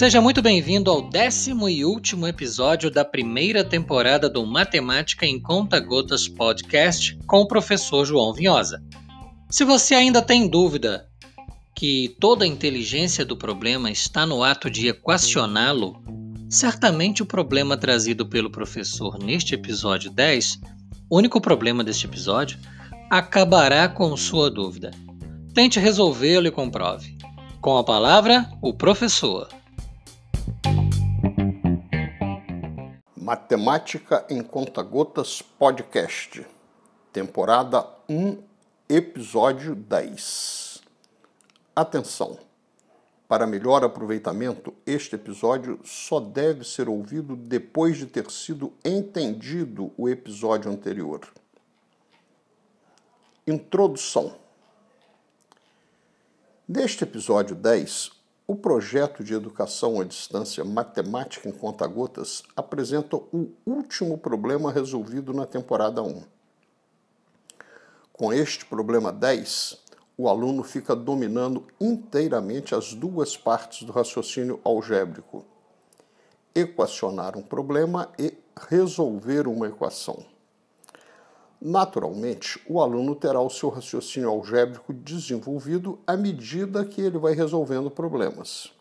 Seja muito bem-vindo ao décimo e último episódio da primeira temporada do Matemática em Conta Gotas Podcast com o professor João Vinhosa. Se você ainda tem dúvida que toda a inteligência do problema está no ato de equacioná-lo, certamente o problema trazido pelo professor neste episódio 10, único problema deste episódio, acabará com sua dúvida. Tente resolvê-lo e comprove. Com a palavra, o professor. Matemática em Conta-Gotas Podcast, temporada 1, episódio 10. Atenção! Para melhor aproveitamento, este episódio só deve ser ouvido depois de ter sido entendido o episódio anterior. Introdução Neste episódio 10, o projeto de educação à distância Matemática em Conta-Gotas apresenta o último problema resolvido na temporada 1. Com este problema 10, o aluno fica dominando inteiramente as duas partes do raciocínio algébrico: equacionar um problema e resolver uma equação. Naturalmente, o aluno terá o seu raciocínio algébrico desenvolvido à medida que ele vai resolvendo problemas.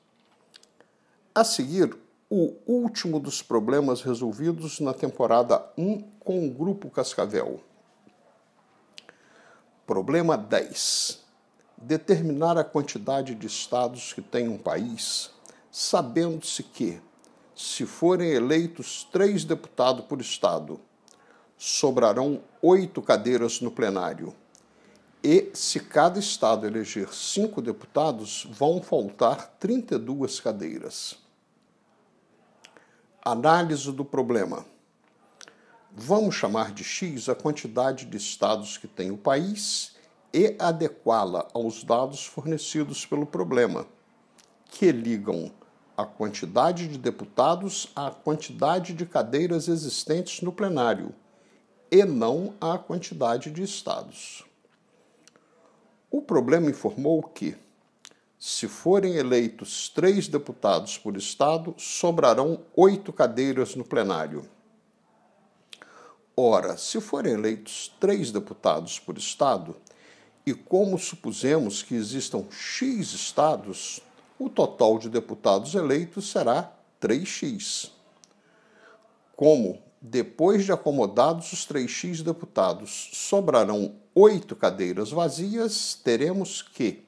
A seguir, o último dos problemas resolvidos na temporada 1 com o Grupo Cascavel. Problema 10. Determinar a quantidade de estados que tem um país, sabendo-se que, se forem eleitos três deputados por estado, sobrarão oito cadeiras no plenário. E, se cada estado eleger cinco deputados, vão faltar 32 cadeiras. Análise do problema. Vamos chamar de X a quantidade de estados que tem o país e adequá-la aos dados fornecidos pelo problema, que ligam a quantidade de deputados à quantidade de cadeiras existentes no plenário e não a quantidade de estados. O problema informou que, se forem eleitos três deputados por estado, sobrarão oito cadeiras no plenário. Ora, se forem eleitos três deputados por estado, e como supusemos que existam X estados, o total de deputados eleitos será 3x. Como depois de acomodados os 3x deputados, sobrarão oito cadeiras vazias, teremos que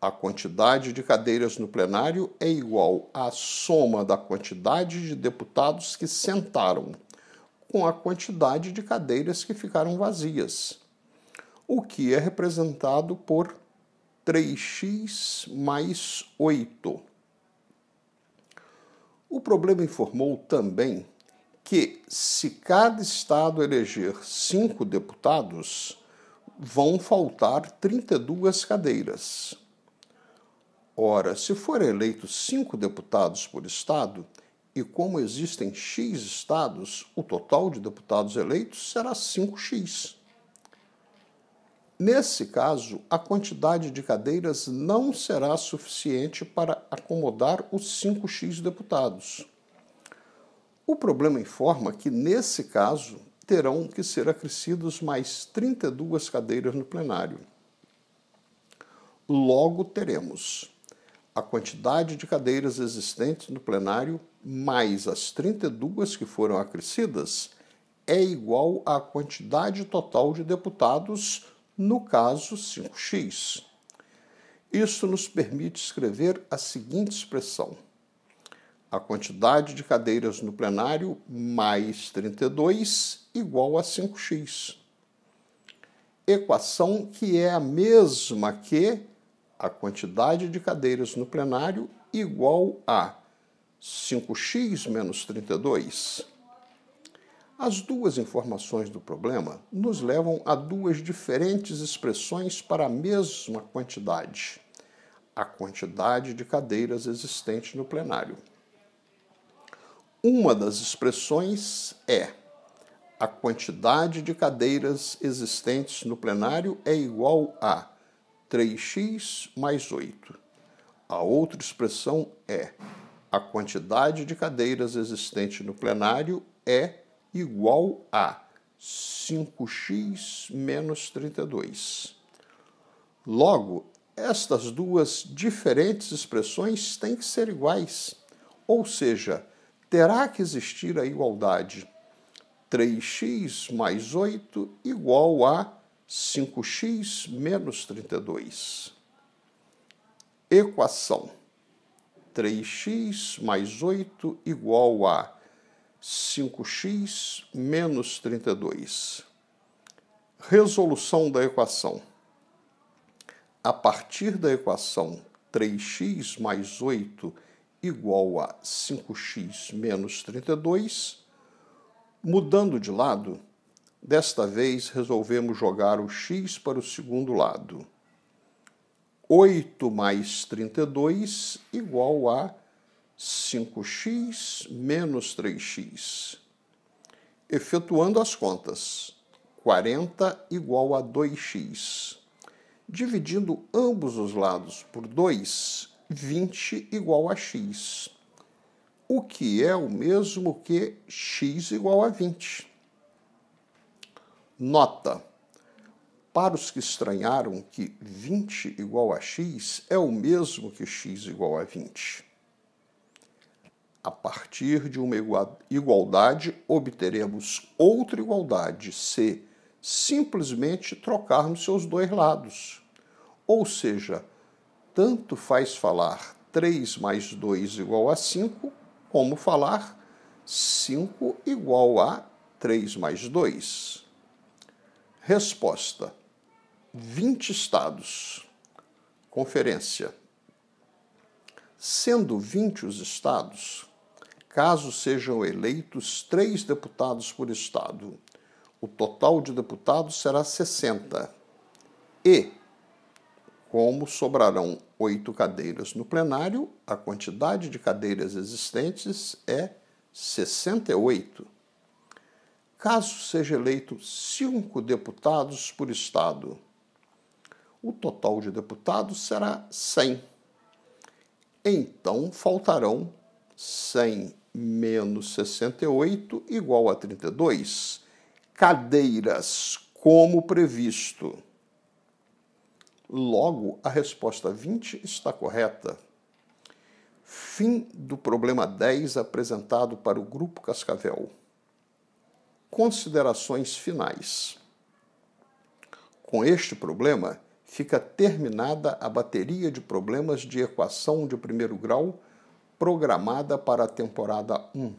a quantidade de cadeiras no plenário é igual à soma da quantidade de deputados que sentaram com a quantidade de cadeiras que ficaram vazias, o que é representado por 3x mais 8. O problema informou também que, se cada estado eleger cinco deputados, vão faltar 32 cadeiras. Ora, se forem eleitos cinco deputados por estado, e como existem X estados, o total de deputados eleitos será 5x. Nesse caso, a quantidade de cadeiras não será suficiente para acomodar os 5x deputados. O problema informa que, nesse caso, terão que ser acrescidos mais 32 cadeiras no plenário. Logo teremos a quantidade de cadeiras existentes no plenário mais as 32 que foram acrescidas é igual à quantidade total de deputados, no caso 5x. Isso nos permite escrever a seguinte expressão: a quantidade de cadeiras no plenário mais 32 igual a 5x. Equação que é a mesma que a quantidade de cadeiras no plenário igual a 5x menos 32. As duas informações do problema nos levam a duas diferentes expressões para a mesma quantidade, a quantidade de cadeiras existente no plenário. Uma das expressões é a quantidade de cadeiras existentes no plenário é igual a 3x mais 8. A outra expressão é a quantidade de cadeiras existente no plenário é igual a 5x menos 32. Logo, estas duas diferentes expressões têm que ser iguais, ou seja, terá que existir a igualdade 3x mais 8 igual a 5x menos 32. Equação 3x mais 8 igual a 5x menos 32. Resolução da equação. A partir da equação 3x mais 8 igual a 5x menos 32, mudando de lado, desta vez resolvemos jogar o x para o segundo lado. 8 mais 32 igual a 5x menos 3x. Efetuando as contas, 40 igual a 2x. Dividindo ambos os lados por 2, 20 igual a x. O que é o mesmo que x igual a 20. Nota: para os que estranharam que 20 igual a x é o mesmo que x igual a 20 a partir de uma igualdade, obteremos outra igualdade se simplesmente trocarmos seus dois lados. Ou seja, tanto faz falar 3 mais 2 igual a 5, como falar 5 igual a 3 mais 2. Resposta: 20 estados. Conferência. Sendo 20 os estados, caso sejam eleitos três deputados por Estado. O total de deputados será 60. E, como sobrarão oito cadeiras no plenário, a quantidade de cadeiras existentes é 68. Caso seja eleito cinco deputados por Estado, o total de deputados será 100. Então faltarão 100 menos 68 igual a 32. Cadeiras, como previsto. Logo, a resposta 20 está correta. Fim do problema 10 apresentado para o Grupo Cascavel. Considerações finais. Com este problema, fica terminada a bateria de problemas de equação de primeiro grau programada para a temporada 1.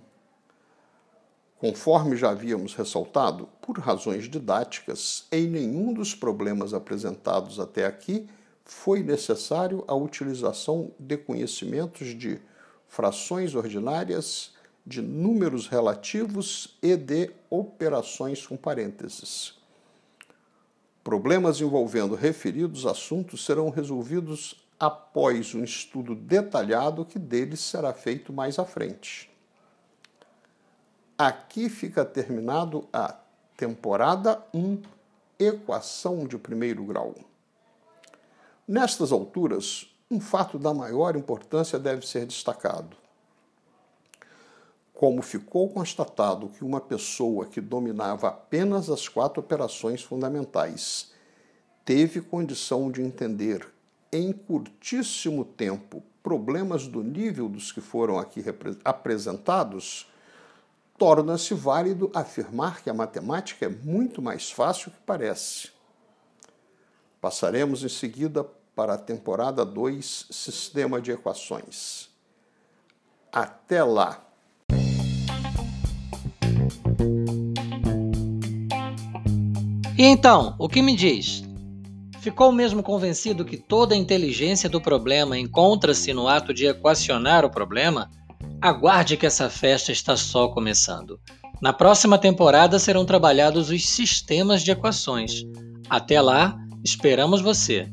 Conforme já havíamos ressaltado, por razões didáticas, em nenhum dos problemas apresentados até aqui foi necessário a utilização de conhecimentos de frações ordinárias, de números relativos e de operações com parênteses. Problemas envolvendo referidos assuntos serão resolvidos após um estudo detalhado que deles será feito mais à frente. Aqui fica terminado a temporada 1, equação de primeiro grau. Nestas alturas, um fato da maior importância deve ser destacado. Como ficou constatado que uma pessoa que dominava apenas as quatro operações fundamentais teve condição de entender em curtíssimo tempo problemas do nível dos que foram aqui apresentados, torna-se válido afirmar que a matemática é muito mais fácil que parece. Passaremos em seguida para a temporada 2, Sistema de Equações. Até lá! E então, o que me diz? Ficou mesmo convencido que toda a inteligência do problema encontra-se no ato de equacionar o problema? Aguarde que essa festa está só começando. Na próxima temporada serão trabalhados os sistemas de equações. Até lá, esperamos você!